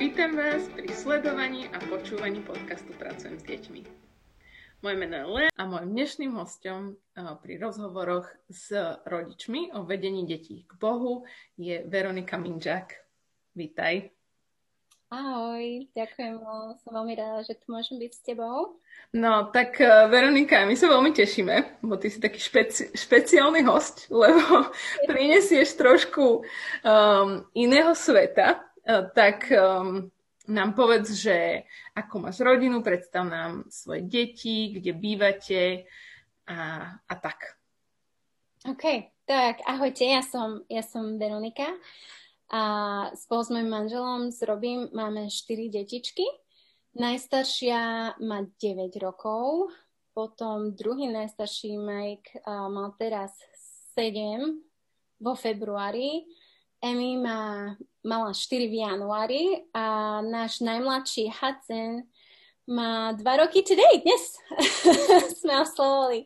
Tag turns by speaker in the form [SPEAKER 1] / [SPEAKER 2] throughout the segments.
[SPEAKER 1] Vítam vás pri sledovaní a počúvaní podcastu Pracujem s deťmi. Moje meno je Lea a môjim dnešným hostom eh, pri rozhovoroch s rodičmi o vedení detí k Bohu je Veronika Minžák. Vítaj.
[SPEAKER 2] Ahoj, ďakujem, som veľmi rada, že tu môžem byť s tebou.
[SPEAKER 1] No, tak eh, Veronika, my sa veľmi tešíme, bo ty si taký špeci- špeciálny host, lebo prinesieš trošku um, iného sveta, tak um, nám povedz, že ako máš rodinu, predstav nám svoje deti, kde bývate a, a tak.
[SPEAKER 2] OK, tak ahojte, ja som, ja som Veronika a spolu s mojim manželom s Robím máme 4 detičky. Najstaršia má 9 rokov, potom druhý najstarší Mike uh, mal teraz 7 vo februári Emi má, mala 4 v januári a náš najmladší Hudson má 2 roky today, dnes sme oslovili.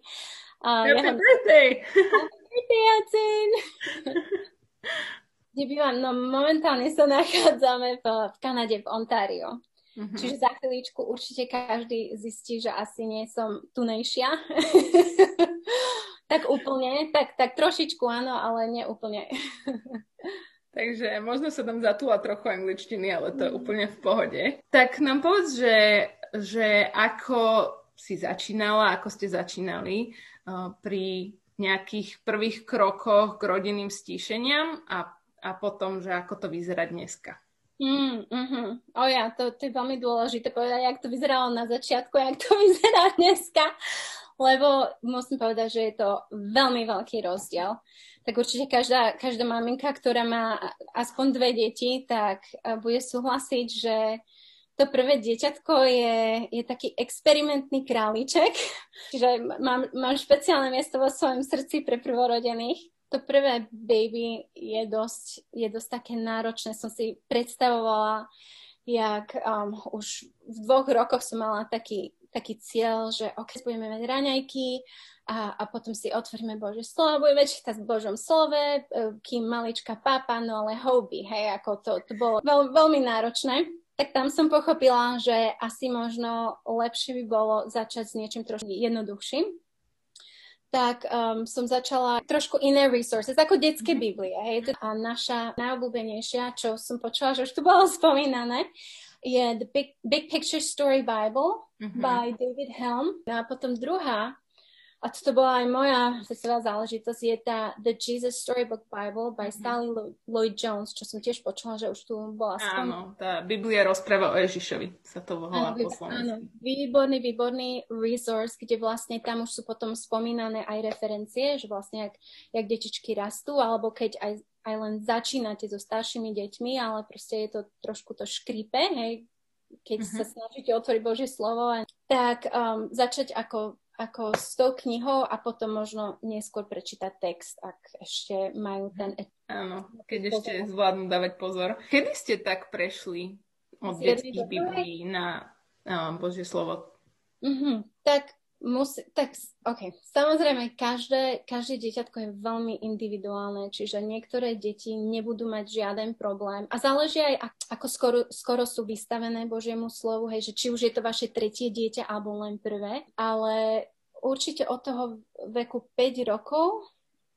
[SPEAKER 1] Uh, Happy jeho... birthday!
[SPEAKER 2] Happy birthday, Hudson! Kde bývam? No momentálne sa nachádzame v, v Kanade, v Ontario. Mm-hmm. Čiže za chvíľičku určite každý zistí, že asi nie som tunejšia. tak úplne, tak, tak trošičku áno, ale nie úplne.
[SPEAKER 1] Takže možno sa tam zatúla trochu angličtiny, ale to je mm. úplne v pohode. Tak nám povedz, že, že ako si začínala, ako ste začínali uh, pri nejakých prvých krokoch k rodinným stíšeniam a, a potom, že ako to vyzerá dneska.
[SPEAKER 2] Mm, mm-hmm. O ja, to, to je veľmi dôležité povedať, jak to vyzeralo na začiatku, jak to vyzerá dneska lebo musím povedať, že je to veľmi veľký rozdiel. Tak určite každá, každá maminka, ktorá má aspoň dve deti, tak bude súhlasiť, že to prvé dieťatko je, je taký experimentný králiček, čiže mám, mám špeciálne miesto vo svojom srdci pre prvorodených. To prvé baby je dosť, je dosť také náročné. Som si predstavovala, jak um, už v dvoch rokoch som mala taký taký cieľ, že ok, budeme mať raňajky a, a potom si otvoríme Bože slovo, budeme čítať v Božom slove, e, kým malička papa, no ale hobby, hej, ako to, to bolo veľ, veľmi náročné. Tak tam som pochopila, že asi možno lepšie by bolo začať s niečím trošku jednoduchším, tak um, som začala trošku iné resources, ako detské mhm. Biblie. Hej. A naša najobľúbenejšia, čo som počula, že už tu bolo spomínané, je The Big, Big Picture Story Bible mm-hmm. by David Helm. A potom druhá, a toto bola aj moja srdcová záležitosť, je tá The Jesus Storybook Bible by mm-hmm. Sally Lloyd Jones, čo som tiež počula, že už tu bola
[SPEAKER 1] spom... Áno, tá Biblia rozpráva o Ježišovi, sa to volá po
[SPEAKER 2] Áno, výborný, výborný resource, kde vlastne tam už sú potom spomínané aj referencie, že vlastne jak, jak detičky rastú, alebo keď aj aj len začínate so staršími deťmi, ale proste je to trošku to škripe, hej, keď uh-huh. sa snažíte otvoriť Božie slovo, tak um, začať ako, ako s tou knihou a potom možno neskôr prečítať text, ak ešte majú ten...
[SPEAKER 1] Áno, keď pozor. ešte zvládnu dávať pozor. Kedy ste tak prešli od detských Biblií na um, Božie slovo?
[SPEAKER 2] Uh-huh. Tak Musí, tak, OK. Samozrejme, každé, každé dieťatko je veľmi individuálne, čiže niektoré deti nebudú mať žiaden problém. A záleží aj, ako skoro, skoro sú vystavené Božiemu slovu, hej, že či už je to vaše tretie dieťa alebo len prvé. Ale určite od toho veku 5 rokov,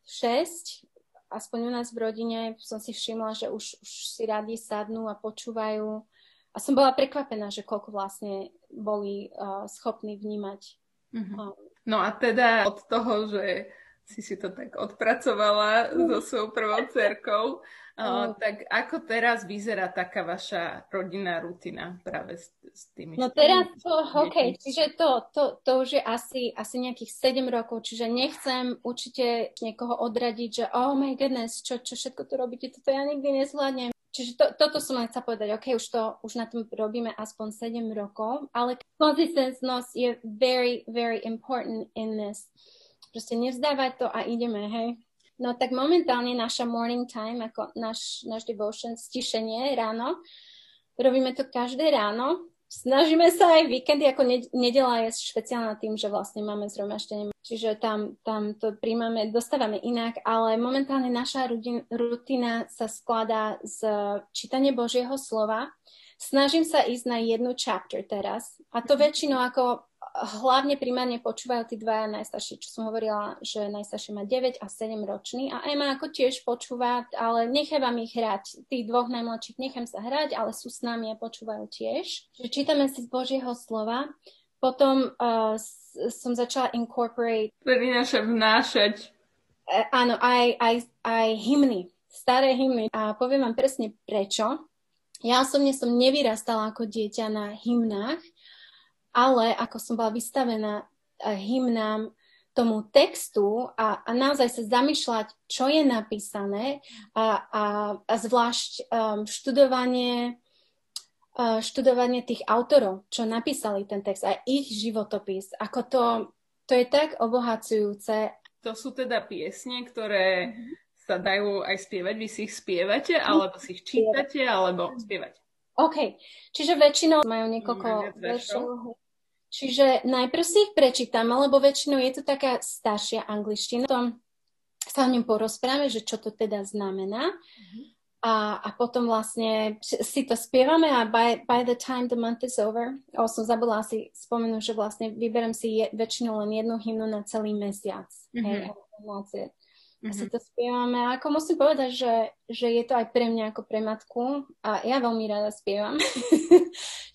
[SPEAKER 2] 6, aspoň u nás v rodine som si všimla, že už, už si radi sadnú a počúvajú. A som bola prekvapená, že koľko vlastne boli uh, schopní vnímať
[SPEAKER 1] Uh-huh. No a teda od toho, že si si to tak odpracovala so svojou prvou cerkou, uh, tak ako teraz vyzerá taká vaša rodinná rutina práve s, s tými?
[SPEAKER 2] No teraz to, OK, čiže to, to, to už je asi, asi nejakých 7 rokov, čiže nechcem určite niekoho odradiť, že oh my goodness, čo, čo všetko tu robíte, toto ja nikdy nezvládnem. Čiže to, toto som len chcela povedať, OK, už, to, už na tom robíme aspoň 7 rokov, ale konzistentnosť je very, very important in this. Proste nevzdávať to a ideme, hej. No tak momentálne naša morning time, ako náš, náš devotion, stišenie ráno, robíme to každé ráno snažíme sa aj víkendy, ako nedela je špeciálna tým, že vlastne máme zhromaždenie, čiže tam, tam to príjmame, dostávame inak, ale momentálne naša rutina sa skladá z čítania Božieho slova. Snažím sa ísť na jednu chapter teraz a to väčšinou ako hlavne primárne počúvajú tí dvaja najstarší, čo som hovorila, že najstarší má 9 a 7 ročný a Emma ako tiež počúva, ale nechávam ich hrať. Tých dvoch najmladších nechám sa hrať, ale sú s nami a počúvajú tiež. Čiže čítame si z Božieho slova. Potom uh, som začala incorporate...
[SPEAKER 1] Prinášať, vnášať.
[SPEAKER 2] Uh, áno, aj, aj, aj hymny, staré hymny. A poviem vám presne prečo. Ja osobne som nevyrastala ako dieťa na hymnách, ale ako som bola vystavená eh, hymnám tomu textu a, a naozaj sa zamýšľať, čo je napísané a, a, a zvlášť um, študovanie, uh, študovanie tých autorov, čo napísali ten text a ich životopis, ako to, to je tak obohacujúce.
[SPEAKER 1] To sú teda piesne, ktoré sa dajú aj spievať. Vy si ich spievate, alebo si ich čítate, alebo spievate?
[SPEAKER 2] OK. Čiže väčšinou majú niekoľko veršov. Čiže najprv si ich prečítam, lebo väčšinou je to taká staršia angličtina. Potom sa o ňom porozprávame, že čo to teda znamená. Mm-hmm. A, a potom vlastne si to spievame a by, by the time the month is over, o som zabudla si spomenúť, že vlastne vyberem si je, väčšinou len jednu hymnu na celý mesiac. Mm-hmm. Hey, mm-hmm. si to spievame. A ako musím povedať, že, že je to aj pre mňa ako pre matku a ja veľmi rada spievam.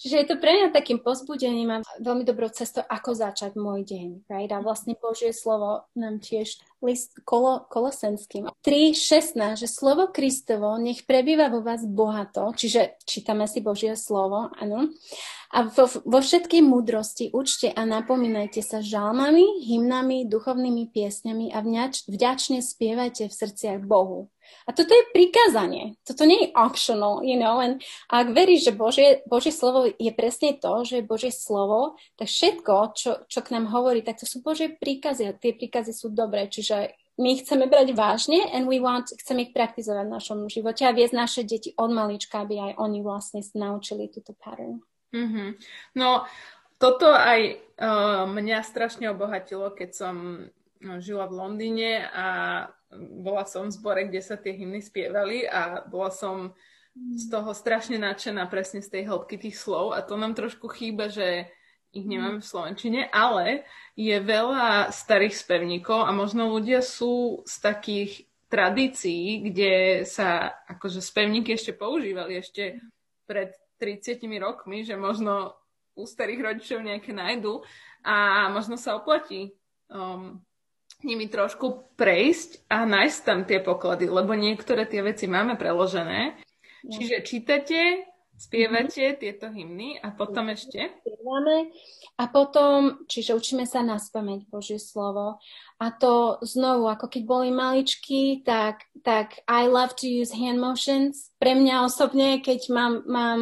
[SPEAKER 2] Čiže je to pre mňa takým pozbudením a veľmi dobrou cestou, ako začať môj deň. Right? A vlastne Božie slovo nám tiež list kolo, kolosenským. 3.16, že slovo Kristovo nech prebýva vo vás bohato, čiže čítame si Božie slovo, áno, a vo, vo všetkej múdrosti učte a napomínajte sa žalmami, hymnami, duchovnými piesňami a vňač, vďačne spievajte v srdciach Bohu. A toto je prikázanie. Toto nie je optional, you know. And ak veríš, že Božie, Božie slovo je presne to, že je Božie slovo, tak všetko, čo, čo k nám hovorí, tak to sú Božie príkazy a tie príkazy sú dobré. Čiže my ich chceme brať vážne and we want, chceme ich praktizovať v našom živote a viesť naše deti od malička, aby aj oni vlastne naučili túto pattern.
[SPEAKER 1] Mm-hmm. No, toto aj uh, mňa strašne obohatilo, keď som no, žila v Londýne a bola som v zbore, kde sa tie hymny spievali a bola som z toho strašne nadšená presne z tej hĺbky tých slov a to nám trošku chýba, že ich nemáme v Slovenčine, ale je veľa starých spevníkov a možno ľudia sú z takých tradícií, kde sa akože spevníky ešte používali ešte pred 30 rokmi, že možno u starých rodičov nejaké nájdu a možno sa oplatí um, nimi trošku prejsť a nájsť tam tie poklady, lebo niektoré tie veci máme preložené. No. Čiže čítate, spievate mm-hmm. tieto hymny a potom ešte?
[SPEAKER 2] Spievame a potom, čiže učíme sa na spameť Božie slovo. A to znovu, ako keď boli maličky, tak, tak I love to use hand motions. Pre mňa osobne, keď mám... mám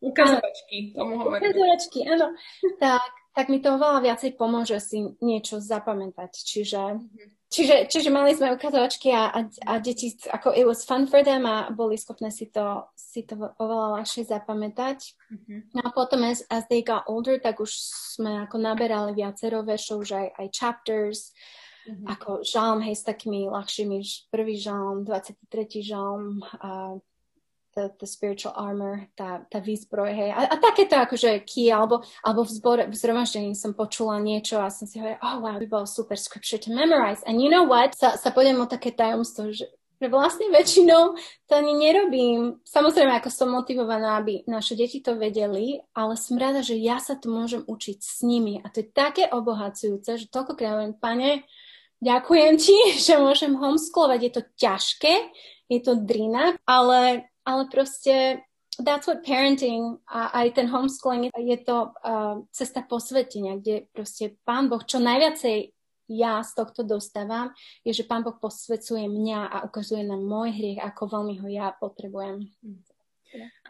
[SPEAKER 1] Ukazovačky, tomu hovorím.
[SPEAKER 2] Ukazovačky, áno. tak, tak mi to oveľa viacej pomôže si niečo zapamätať. Čiže, mm-hmm. čiže, čiže mali sme ukazovačky a, a, a deti, ako it was fun for them a boli schopné si to, si to oveľa ľahšie zapamätať. Mm-hmm. No a potom as, as they got older, tak už sme ako naberali viacero veršov, že aj, aj chapters, mm-hmm. ako žalm, hej, s takými ľahšími, prvý žalm, 23. žalm, a the, the spiritual armor, tá, tá výzbroj, hej. A, a takéto akože key, alebo, alebo v zbore, v zhromaždení som počula niečo a som si hovorila, oh wow, by bolo super scripture to memorize. And you know what? Sa, sa podiem o také tajomstvo, že, že vlastne väčšinou to ani nerobím. Samozrejme, ako som motivovaná, aby naše deti to vedeli, ale som rada, že ja sa to môžem učiť s nimi. A to je také obohacujúce, že toľkokrát hovorím, pane, ďakujem ti, že môžem homeschoolovať. Je to ťažké, je to drina, ale ale proste that's what parenting a aj ten homeschooling je to uh, cesta posvetenia, kde proste pán Boh čo najviacej ja z tohto dostávam, je, že pán Boh posvecuje mňa a ukazuje nám môj hriech, ako veľmi ho ja potrebujem.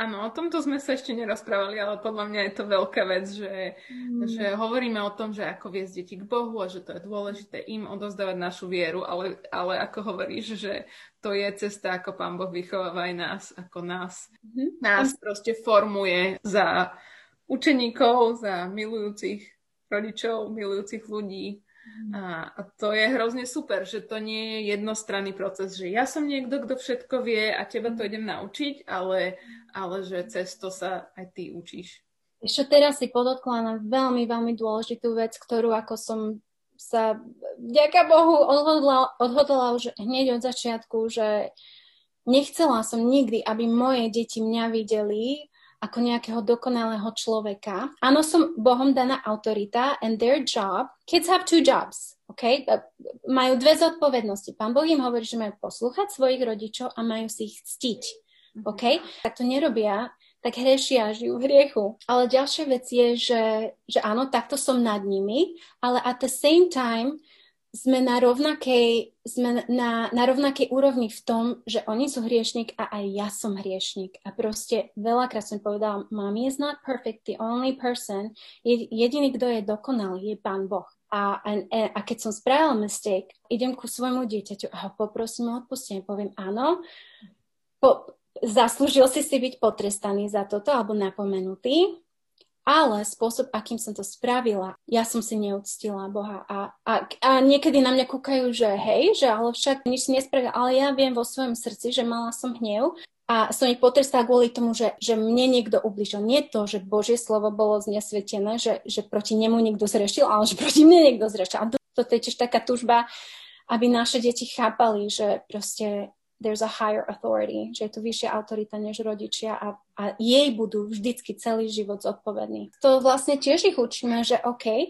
[SPEAKER 1] Áno, o tomto sme sa ešte nerozprávali, ale podľa mňa je to veľká vec, že, mm. že hovoríme o tom, že ako viesť deti k Bohu a že to je dôležité im odozdávať našu vieru, ale, ale ako hovoríš, že to je cesta, ako Pán Boh vychováva aj nás, ako nás, mm. nás proste formuje za učeníkov, za milujúcich rodičov, milujúcich ľudí. A, a to je hrozne super, že to nie je jednostranný proces, že ja som niekto, kto všetko vie a teba to idem naučiť, ale, ale že cez to sa aj ty učíš.
[SPEAKER 2] Ešte teraz si podotkla na veľmi, veľmi dôležitú vec, ktorú ako som sa, vďaka Bohu, odhodla, odhodla už hneď od začiatku, že nechcela som nikdy, aby moje deti mňa videli ako nejakého dokonalého človeka. Áno, som Bohom daná autorita and their job, kids have two jobs, okay? Majú dve zodpovednosti. Pán Boh im hovorí, že majú poslúchať svojich rodičov a majú si ich ctiť, mhm. OK? Tak to nerobia, tak hrešia žijú v hriechu. Ale ďalšia vec je, že, že áno, takto som nad nimi, ale at the same time sme na rovnakej, sme na, na rovnakej úrovni v tom, že oni sú hriešnik a aj ja som hriešnik. A proste veľakrát som povedala, mommy is not perfect, the only person, jediný, kto je dokonalý, je Pán Boh. A, a, a keď som spravila mistake, idem ku svojmu dieťaťu a ho poprosím o odpustenie. Poviem áno, po, zaslúžil si si byť potrestaný za toto alebo napomenutý ale spôsob, akým som to spravila, ja som si neúctila Boha. A, a, a niekedy na mňa kúkajú, že hej, že ale však nič si nespravila, ale ja viem vo svojom srdci, že mala som hnev a som ich potrestala kvôli tomu, že, že mne niekto ubližil. Nie to, že Božie slovo bolo znesvetené, že, že proti nemu niekto zrešil, ale že proti mne niekto zrešil. A to, to je tiež taká tužba, aby naše deti chápali, že proste there's a higher authority, že je tu vyššia autorita než rodičia a, a jej budú vždycky celý život zodpovední. To vlastne tiež ich učíme, že OK,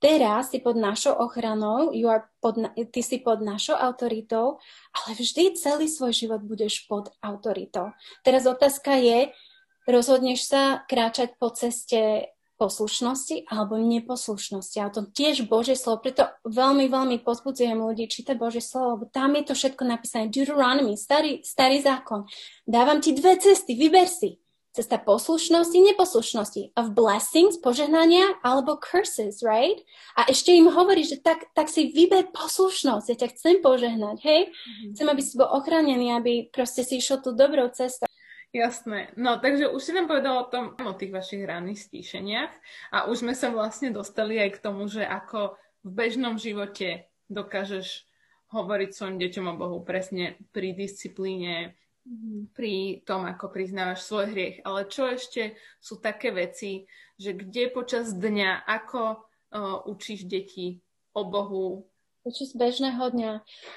[SPEAKER 2] teraz si pod našou ochranou, you are pod, ty si pod našou autoritou, ale vždy celý svoj život budeš pod autoritou. Teraz otázka je, rozhodneš sa kráčať po ceste poslušnosti alebo neposlušnosti. A to tiež Božie slovo, preto veľmi, veľmi pozbudzujem ľudí čítať Božie slovo, lebo tam je to všetko napísané. Deuteronomy, starý, starý zákon. Dávam ti dve cesty, vyber si. Cesta poslušnosti, neposlušnosti. Of blessings, požehnania, alebo curses, right? A ešte im hovorí, že tak, tak si vyber poslušnosť. Ja ťa chcem požehnať, hej? Mm-hmm. Chcem, aby si bol ochránený, aby proste si išiel tú dobrou cestou.
[SPEAKER 1] Jasné. No, takže už si nám povedala o tom, o tých vašich ranných stíšeniach a už sme sa vlastne dostali aj k tomu, že ako v bežnom živote dokážeš hovoriť svojim deťom o Bohu presne pri disciplíne, mm-hmm. pri tom, ako priznávaš svoj hriech. Ale čo ešte sú také veci, že kde počas dňa, ako uh, učíš deti o Bohu,
[SPEAKER 2] Počas bežného dňa.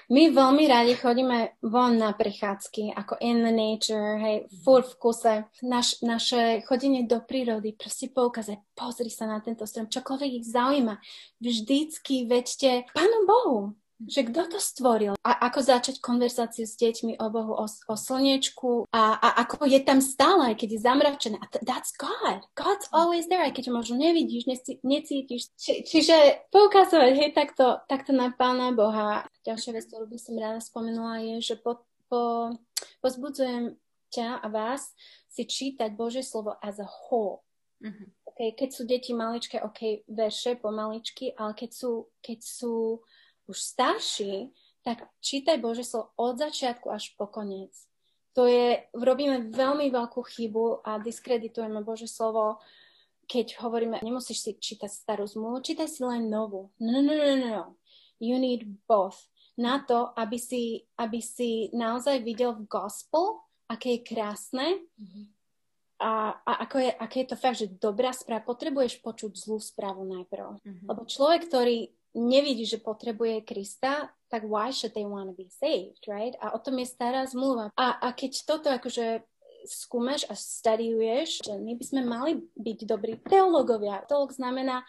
[SPEAKER 2] My veľmi radi chodíme von na prechádzky, ako in the nature, hej, fur v kuse. Naš, naše chodenie do prírody, proste poukazať, pozri sa na tento strom, čokoľvek ich zaujíma. Vždycky veďte Pánu Bohu že kto to stvoril a ako začať konverzáciu s deťmi o Bohu, o, o slnečku a, a ako je tam stále, keď je zamračené. A t- that's God. God's always there, aj keď ho možno nevidíš, neci, necítiš. Či, čiže poukazovať, hej, takto, takto na Pána Boha. Ďalšia vec, ktorú by som rada spomenula, je, že po, po, pozbudzujem ťa a vás si čítať Božie slovo as a whole. Mm-hmm. Okay, keď sú deti maličké, ok, verše pomaličky, ale keď sú, keď sú už starší, tak čítaj Bože slovo od začiatku až po koniec. To je, robíme veľmi veľkú chybu a diskreditujeme Bože slovo, keď hovoríme, nemusíš si čítať starú zmluvu, čítaj si len novú. No, no, no, no, no. You need both. Na to, aby si, aby si naozaj videl v gospel, aké je krásne mm-hmm. a, a ako je, aké je to fakt, že dobrá správa. Potrebuješ počuť zlú správu najprv. Mm-hmm. Lebo človek, ktorý nevidí, že potrebuje Krista, tak why should they want to be saved, right? A o tom je stará zmluva. A, a keď toto akože skúmaš a studiuješ, že my by sme mali byť dobrí teológovia. Teológ znamená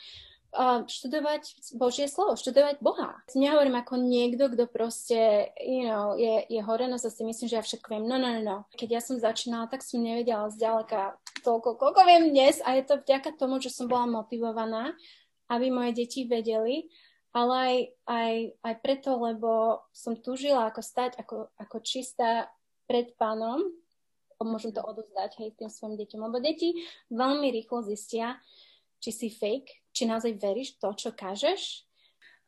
[SPEAKER 2] uh, študovať Božie slovo, študovať Boha. Nehovorím ako niekto, kto proste, you know, je, je hore, no si myslím, že ja všetko viem. No, no, no, no. Keď ja som začínala, tak som nevedela zďaleka toľko, koľko viem dnes a je to vďaka tomu, že som bola motivovaná, aby moje deti vedeli ale aj, aj, aj preto, lebo som tužila ako stať ako, ako čistá pred pánom, môžem to odozdať hej, tým svojim deťom, lebo deti veľmi rýchlo zistia, či si fake, či naozaj veríš to, čo kážeš.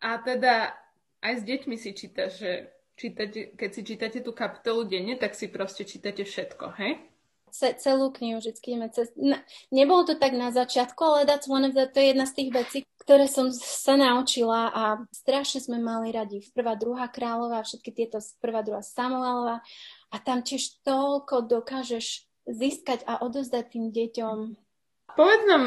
[SPEAKER 1] A teda aj s deťmi si čítaš, že čítate, keď si čítate tú kapitolu denne, tak si proste čítate všetko, hej?
[SPEAKER 2] celú knihu vždy ideme cez... Na, nebolo to tak na začiatku, ale that's one of the, to je jedna z tých vecí, ktoré som sa naučila a strašne sme mali radi. Prvá, druhá kráľová, všetky tieto prvá, druhá Samuelova a tam tiež toľko dokážeš získať a odozdať tým deťom.
[SPEAKER 1] Povedz nám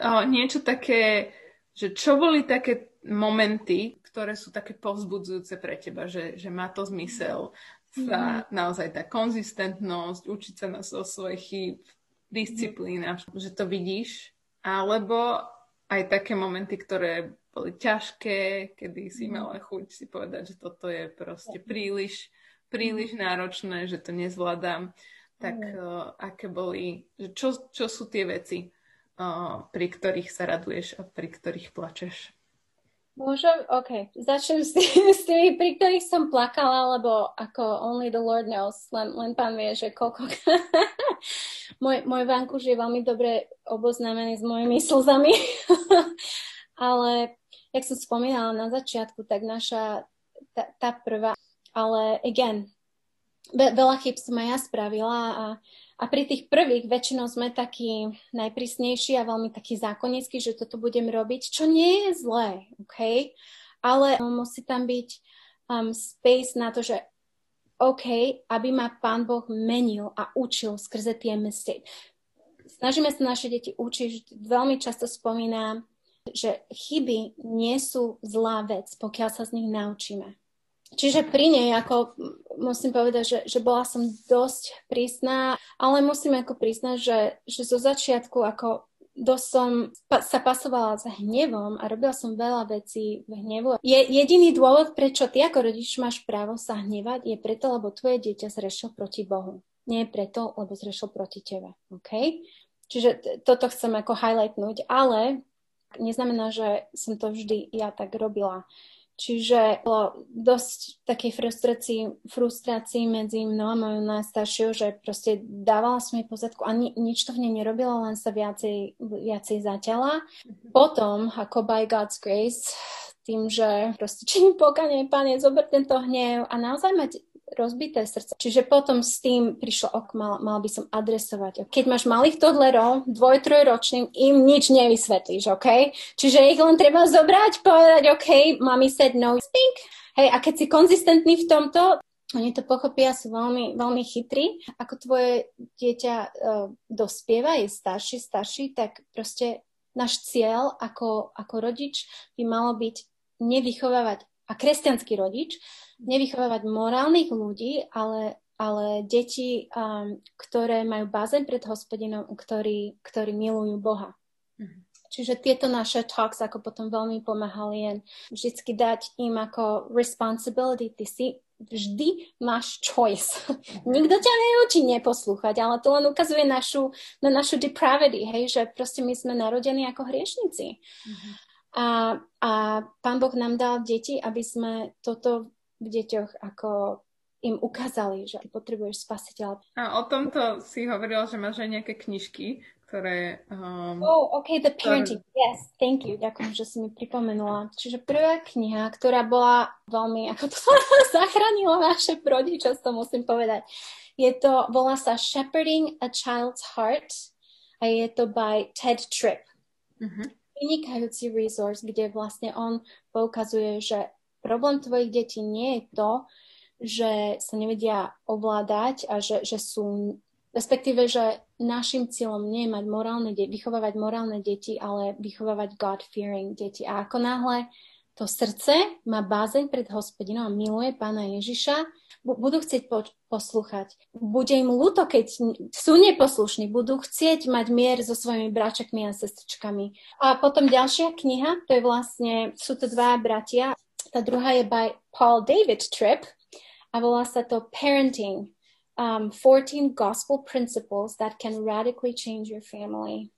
[SPEAKER 1] o, niečo také, že čo boli také momenty, ktoré sú také povzbudzujúce pre teba, že, že má to zmysel, sa mm. naozaj tá konzistentnosť, učiť sa na so svojich chýb, disciplína, mm. že to vidíš, alebo aj také momenty, ktoré boli ťažké, kedy si mm. mala chuť si povedať, že toto je proste príliš, príliš mm. náročné, že to nezvládam. Tak uh, aké boli, že čo, čo sú tie veci, uh, pri ktorých sa raduješ a pri ktorých plačeš?
[SPEAKER 2] Môžem, OK. Začnem s tými, s tými, pri ktorých som plakala, lebo ako only the Lord knows, len, len pán vie, že koľko... môj, môj vankuš je veľmi dobre oboznámený s mojimi slzami, ale jak som spomínala na začiatku, tak naša, tá, tá prvá, ale again, veľa chyb som aj ja spravila a a pri tých prvých väčšinou sme takí najprísnejší a veľmi takí zákonickí, že toto budem robiť, čo nie je zlé, OK? Ale musí tam byť um, space na to, že OK, aby ma Pán Boh menil a učil skrze tie mistake. Snažíme sa naše deti učiť, veľmi často spomínam, že chyby nie sú zlá vec, pokiaľ sa z nich naučíme. Čiže pri nej, ako musím povedať, že, že bola som dosť prísna, ale musím ako priznať, že, že zo začiatku ako dosť som pa, sa pasovala s hnevom a robila som veľa vecí v hnevu. Je jediný dôvod, prečo ty ako rodič máš právo sa hnevať, je preto, lebo tvoje dieťa zrešil proti Bohu. Nie preto, lebo zrešil proti tebe. Okay? Čiže toto chcem ako highlightnúť, ale neznamená, že som to vždy ja tak robila. Čiže bolo dosť takej frustrácii, frustrácii medzi mnou a mojou najstaršou, že proste dávala som jej pozadku a ni, nič to v nej nerobila, len sa viacej, viacej zaťala. Mm-hmm. Potom, ako by God's grace, tým, že proste činím pokanie, pane, zober tento hnev a naozaj mať rozbité srdce. Čiže potom s tým prišlo ok, mal, mal by som adresovať. Keď máš malých toddlerov, dvoj, trojročným, im nič nevysvetlíš, OK? Čiže ich len treba zobrať, povedať, OK, mami said no, speak. Hej, a keď si konzistentný v tomto, oni to pochopia, sú veľmi, veľmi chytrí. Ako tvoje dieťa uh, dospieva, je starší, starší, tak proste náš cieľ ako, ako rodič by malo byť nevychovávať a kresťanský rodič nevychovávať morálnych ľudí, ale, ale deti, um, ktoré majú bázeň pred hospodinom, ktorí, ktorí milujú Boha. Mm-hmm. Čiže tieto naše talks ako potom veľmi pomáhali jen vždycky dať im ako responsibility. Ty si vždy máš choice. Nikto ťa neučí neposlúchať, ale to len ukazuje našu, na našu depravity, hej, že proste my sme narodení ako hriešnici. Mm-hmm. A, a Pán Boh nám dal deti, aby sme toto v deťoch ako im ukázali, že ty potrebuješ spasiteľa.
[SPEAKER 1] A o tomto si hovorila, že máš aj nejaké knižky, ktoré... Um,
[SPEAKER 2] oh, ok, The Parenting. Ktoré... Yes, thank you. Ďakujem, že si mi pripomenula. Čiže prvá kniha, ktorá bola veľmi, ako to zachránila naše rodičovstvo, musím povedať. Je to, volá sa Shepherding a Child's Heart a je to by Ted Tripp. Uh-huh vynikajúci resource, kde vlastne on poukazuje, že problém tvojich detí nie je to, že sa nevedia ovládať a že, že sú, respektíve, že našim cieľom nie je mať morálne deti, vychovávať morálne deti, ale vychovávať God-fearing deti. A ako náhle to srdce má bázeň pred hospodinom a miluje pána Ježiša, budú chcieť po, poslúchať. Bude im ľúto, keď sú neposlušní, budú chcieť mať mier so svojimi bračekmi a sestričkami. A potom ďalšia kniha, to je vlastne, sú to dva bratia, tá druhá je by Paul David Tripp a volá sa to Parenting. Um, 14 Gospel Principles that can radically change your family.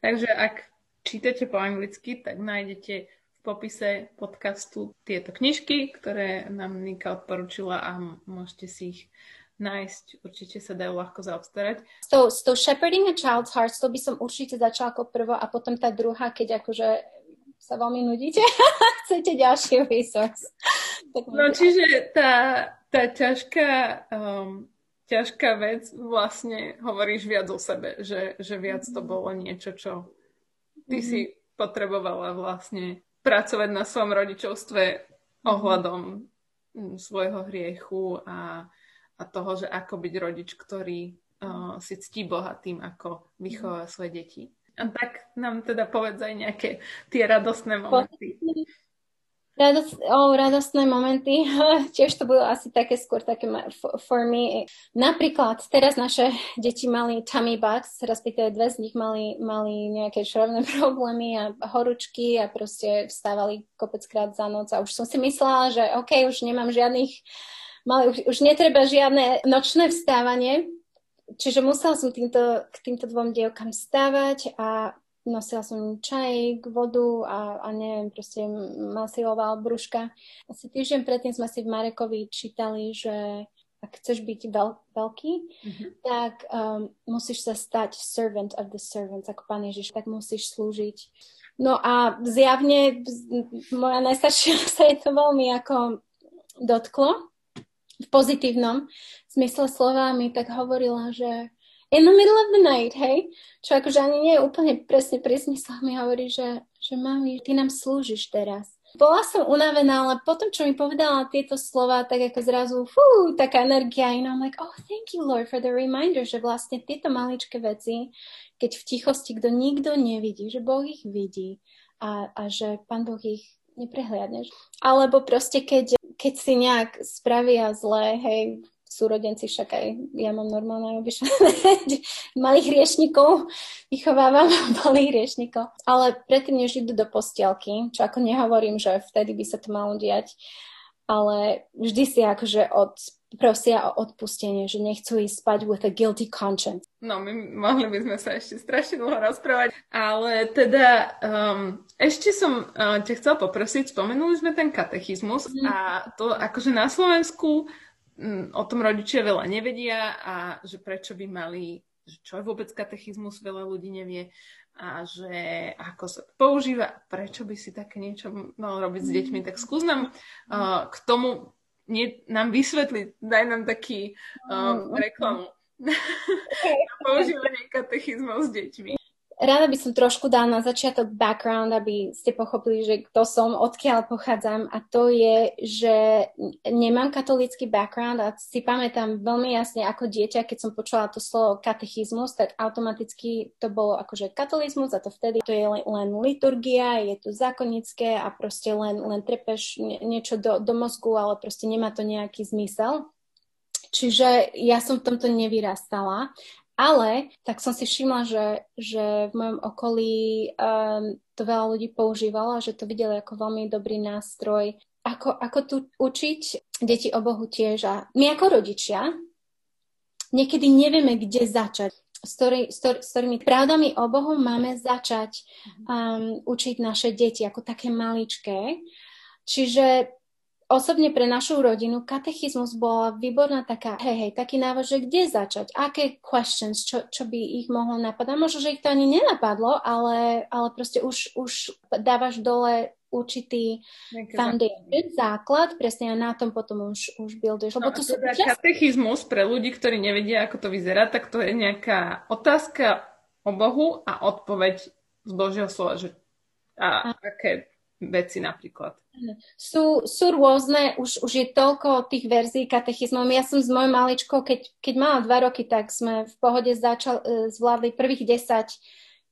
[SPEAKER 1] Takže ak čítate po anglicky, tak nájdete popise podcastu tieto knižky, ktoré nám Nika odporučila a môžete si ich nájsť. Určite sa dajú ľahko zaobstarať.
[SPEAKER 2] S tou, s tou Shepherding a Child's Heart, to by som určite začala ako prvo a potom tá druhá, keď akože sa veľmi nudíte chcete ďalší resource.
[SPEAKER 1] No čiže tá, tá ťažká um, ťažká vec, vlastne hovoríš viac o sebe, že, že viac to bolo niečo, čo ty mm-hmm. si potrebovala vlastne pracovať na svojom rodičovstve ohľadom mm, svojho hriechu a, a toho, že ako byť rodič, ktorý uh, si ctí Boha tým, ako vychová svoje deti. A tak nám teda povedz aj nejaké tie radostné momenty.
[SPEAKER 2] Radost, oh, radostné momenty, tiež to budú asi také skôr také for me. Napríklad teraz naše deti mali tummy bugs, respektíve dve z nich mali, mali nejaké šrovné problémy a horúčky a proste vstávali kopeckrát za noc a už som si myslela, že OK, už nemám žiadnych, mali, už, už netreba žiadne nočné vstávanie, čiže musela som týmto, k týmto dvom dievkam stávať a nosila som čaj, vodu a, a neviem, proste masiloval brúška. Asi týždeň predtým sme si v Marekovi čítali, že ak chceš byť veľ, veľký, mm-hmm. tak um, musíš sa stať servant of the servants, ako pán Ježiš, tak musíš slúžiť. No a zjavne moja najstaršia sa je to veľmi ako dotklo, v pozitívnom zmysle slova mi tak hovorila, že in the middle of the night, hej? Čo akože ani nie je úplne presne pri zmysloch mi hovorí, že, že mami, ty nám slúžiš teraz. Bola som unavená, ale potom, čo mi povedala tieto slova, tak ako zrazu, fú, taká energia, you know, I'm like, oh, thank you, Lord, for the reminder, že vlastne tieto maličké veci, keď v tichosti, kto nikto nevidí, že Boh ich vidí a, a že Pán Boh ich neprehliadne. Alebo proste, keď, keď si nejak spravia zlé, hej, súrodenci, však aj ja mám normálne obyčajné malých hriešnikov, vychovávam malých hriešnikov. Ale predtým, než idú do postielky, čo ako nehovorím, že vtedy by sa to malo diať, ale vždy si akože od, prosia o odpustenie, že nechcú ísť spať with a guilty conscience.
[SPEAKER 1] No, my mohli by sme sa ešte strašne dlho rozprávať, ale teda um, ešte som uh, ťa chcela poprosiť, spomenuli sme ten katechizmus mm. a to akože na Slovensku o tom rodičia veľa nevedia a že prečo by mali, že čo je vôbec katechizmus, veľa ľudí nevie a že ako sa používa, prečo by si také niečo mal robiť s deťmi. Tak skús nám uh, k tomu nie, nám vysvetliť, daj nám taký uh, reklamu. používanie katechizmov s deťmi.
[SPEAKER 2] Rada by som trošku dal na začiatok background, aby ste pochopili, že kto som, odkiaľ pochádzam a to je, že nemám katolícky background a si pamätám veľmi jasne ako dieťa, keď som počula to slovo katechizmus, tak automaticky to bolo akože katolizmus a to vtedy to je len, len liturgia, je to zákonické a proste len, len trepeš niečo do, do mozgu, ale proste nemá to nejaký zmysel. Čiže ja som v tomto nevyrastala ale tak som si všimla, že, že v mojom okolí um, to veľa ľudí používalo, že to videli ako veľmi dobrý nástroj, ako, ako tu učiť deti o Bohu tiež. A my ako rodičia niekedy nevieme, kde začať. S, ktorý, s, ktorý, s ktorými pravdami o Bohu máme začať um, učiť naše deti ako také maličké. Čiže osobne pre našu rodinu katechizmus bola výborná taká, hej, hej, taký návod, že kde začať, aké questions, čo, čo by ich mohlo napadať. Možno, že ich to ani nenapadlo, ale, ale proste už, už dávaš dole určitý foundation, základ, presne a na tom potom už, už builduješ.
[SPEAKER 1] Lebo no, to sú teda čas... katechizmus pre ľudí, ktorí nevedia, ako to vyzerá, tak to je nejaká otázka o Bohu a odpoveď z Božieho slova, že a, a. aké veci napríklad.
[SPEAKER 2] Sú, sú rôzne, už, už je toľko tých verzií katechizmov. Ja som s mojou maličkou, keď, keď mala dva roky, tak sme v pohode začal, e, zvládli prvých 10,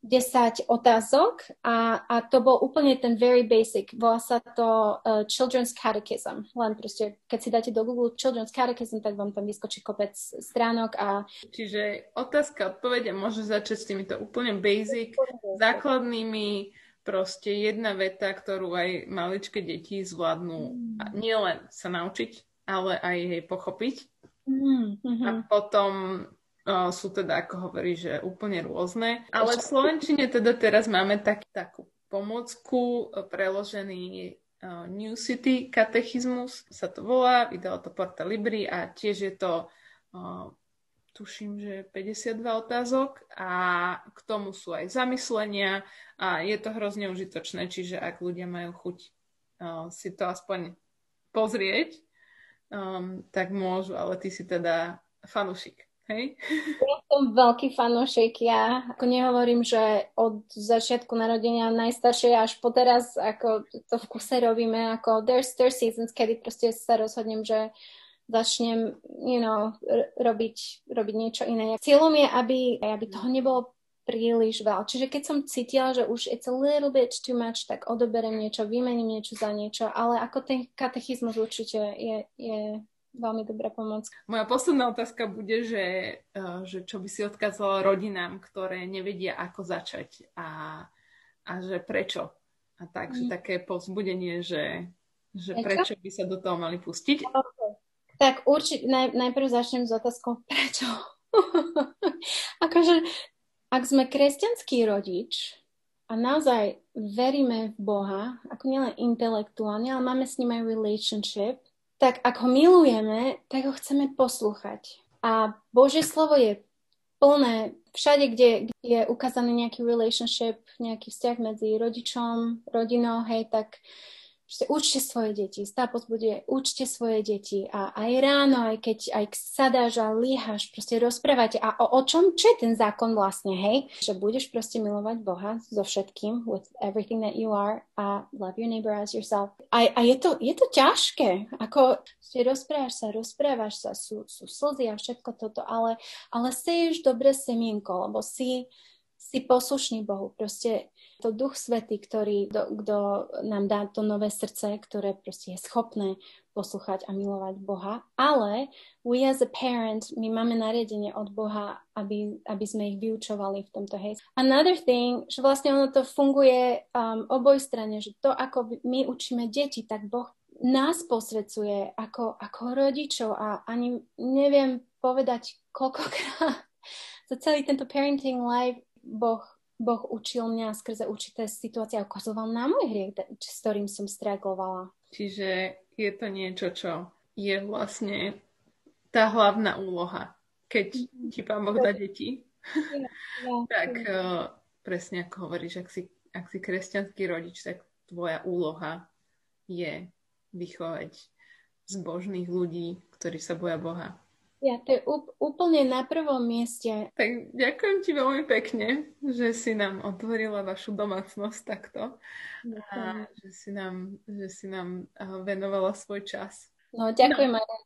[SPEAKER 2] 10 otázok a, a to bol úplne ten very basic. Volá sa to uh, Children's Catechism. Len proste, keď si dáte do Google Children's Catechism, tak vám tam vyskočí kopec stránok a...
[SPEAKER 1] Čiže otázka, odpovede môže začať s týmito úplne basic, základnými proste jedna veta, ktorú aj maličké deti zvládnu mm. nielen sa naučiť, ale aj jej pochopiť. Mm-hmm. A potom o, sú teda, ako hovorí, že úplne rôzne. Ale v Slovenčine teda teraz máme tak, takú pomocku, preložený uh, New City katechizmus sa to volá, vydalo to Porta Libri a tiež je to uh, tuším, že 52 otázok a k tomu sú aj zamyslenia a je to hrozne užitočné, čiže ak ľudia majú chuť uh, si to aspoň pozrieť, um, tak môžu, ale ty si teda fanúšik. Hej?
[SPEAKER 2] Ja som veľký fanúšik. Ja ako nehovorím, že od začiatku narodenia najstaršie až po teraz, ako to v kuse robíme, ako there's, there's seasons, kedy proste sa rozhodnem, že začnem, you know, robiť, robiť niečo iné. Cieľom je, aby, aby toho nebolo príliš veľa. Čiže keď som cítila, že už it's a little bit too much, tak odoberem niečo, vymením niečo za niečo, ale ako ten katechizmus určite je, je veľmi dobrá pomoc.
[SPEAKER 1] Moja posledná otázka bude, že, eh, že čo by si odkázala rodinám, ktoré nevedia, ako začať a, a že prečo. A tak, že mm. také povzbudenie, že, že prečo by sa do toho mali pustiť. Okay.
[SPEAKER 2] Tak určite, naj, najprv začnem s otázkou, prečo? akože, ak sme kresťanský rodič a naozaj veríme v Boha, ako nielen intelektuálne, ale máme s ním aj relationship, tak ak ho milujeme, tak ho chceme poslúchať. A Božie slovo je plné, všade, kde, je ukázaný nejaký relationship, nejaký vzťah medzi rodičom, rodinou, hej, tak Proste učte svoje deti. Stápos bude učte svoje deti. A aj ráno, aj keď aj sadáš a líhaš, proste rozprávate. A o, o čom? Čo je ten zákon vlastne, hej? Že budeš proste milovať Boha so všetkým, with everything that you are a love your neighbor as yourself. A, a je, to, je to ťažké. Ako proste rozprávaš sa, rozprávaš sa, sú, sú slzy a všetko toto, ale, ale seješ dobre semienko, lebo si, si poslušný Bohu. Proste to Duch Svetý, ktorý, kto nám dá to nové srdce, ktoré proste je schopné poslúchať a milovať Boha. Ale we as a parent, my máme nariadenie od Boha, aby, aby sme ich vyučovali v tomto hej. Another thing, že vlastne ono to funguje um, oboj strane, že to, ako my učíme deti, tak Boh nás posvedcuje ako, ako rodičov a ani neviem povedať koľkokrát za celý tento parenting life Boh Boh učil mňa skrze určité situácie a ukazoval na môj hriech, s ktorým som stragovala.
[SPEAKER 1] Čiže je to niečo, čo je vlastne tá hlavná úloha, keď ti pán Boh dá deti. Ja, ja, tak. Uh, presne ako hovoríš, ak si, ak si kresťanský rodič, tak tvoja úloha je vychovať zbožných ľudí, ktorí sa boja Boha.
[SPEAKER 2] Ja, to je úplne na prvom mieste.
[SPEAKER 1] Tak ďakujem ti veľmi pekne, že si nám otvorila vašu domácnosť takto. Ďakujem. A že si nám, že si nám venovala svoj čas.
[SPEAKER 2] No, ďakujem no. aj.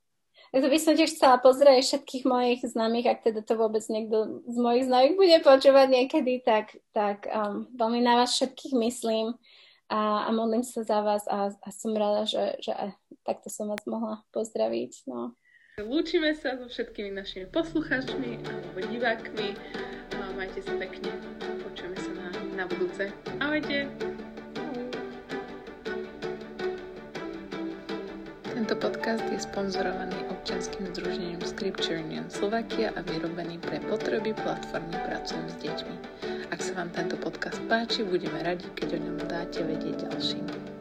[SPEAKER 2] Tak by som tiež chcela pozrieť všetkých mojich známych, ak teda to vôbec niekto z mojich známych bude počúvať niekedy, tak, tak um, veľmi na vás všetkých myslím a, a modlím sa za vás a, a som rada, že, že takto som vás mohla pozdraviť. No.
[SPEAKER 1] Lúčime sa so všetkými našimi poslucháčmi alebo divákmi. Majte sa pekne. Počujeme sa na, na budúce. Ahojte. Tento podcast je sponzorovaný občanským združením Scripture Union Slovakia a vyrobený pre potreby platformy Pracujem s deťmi. Ak sa vám tento podcast páči, budeme radi, keď o ňom dáte vedieť ďalším.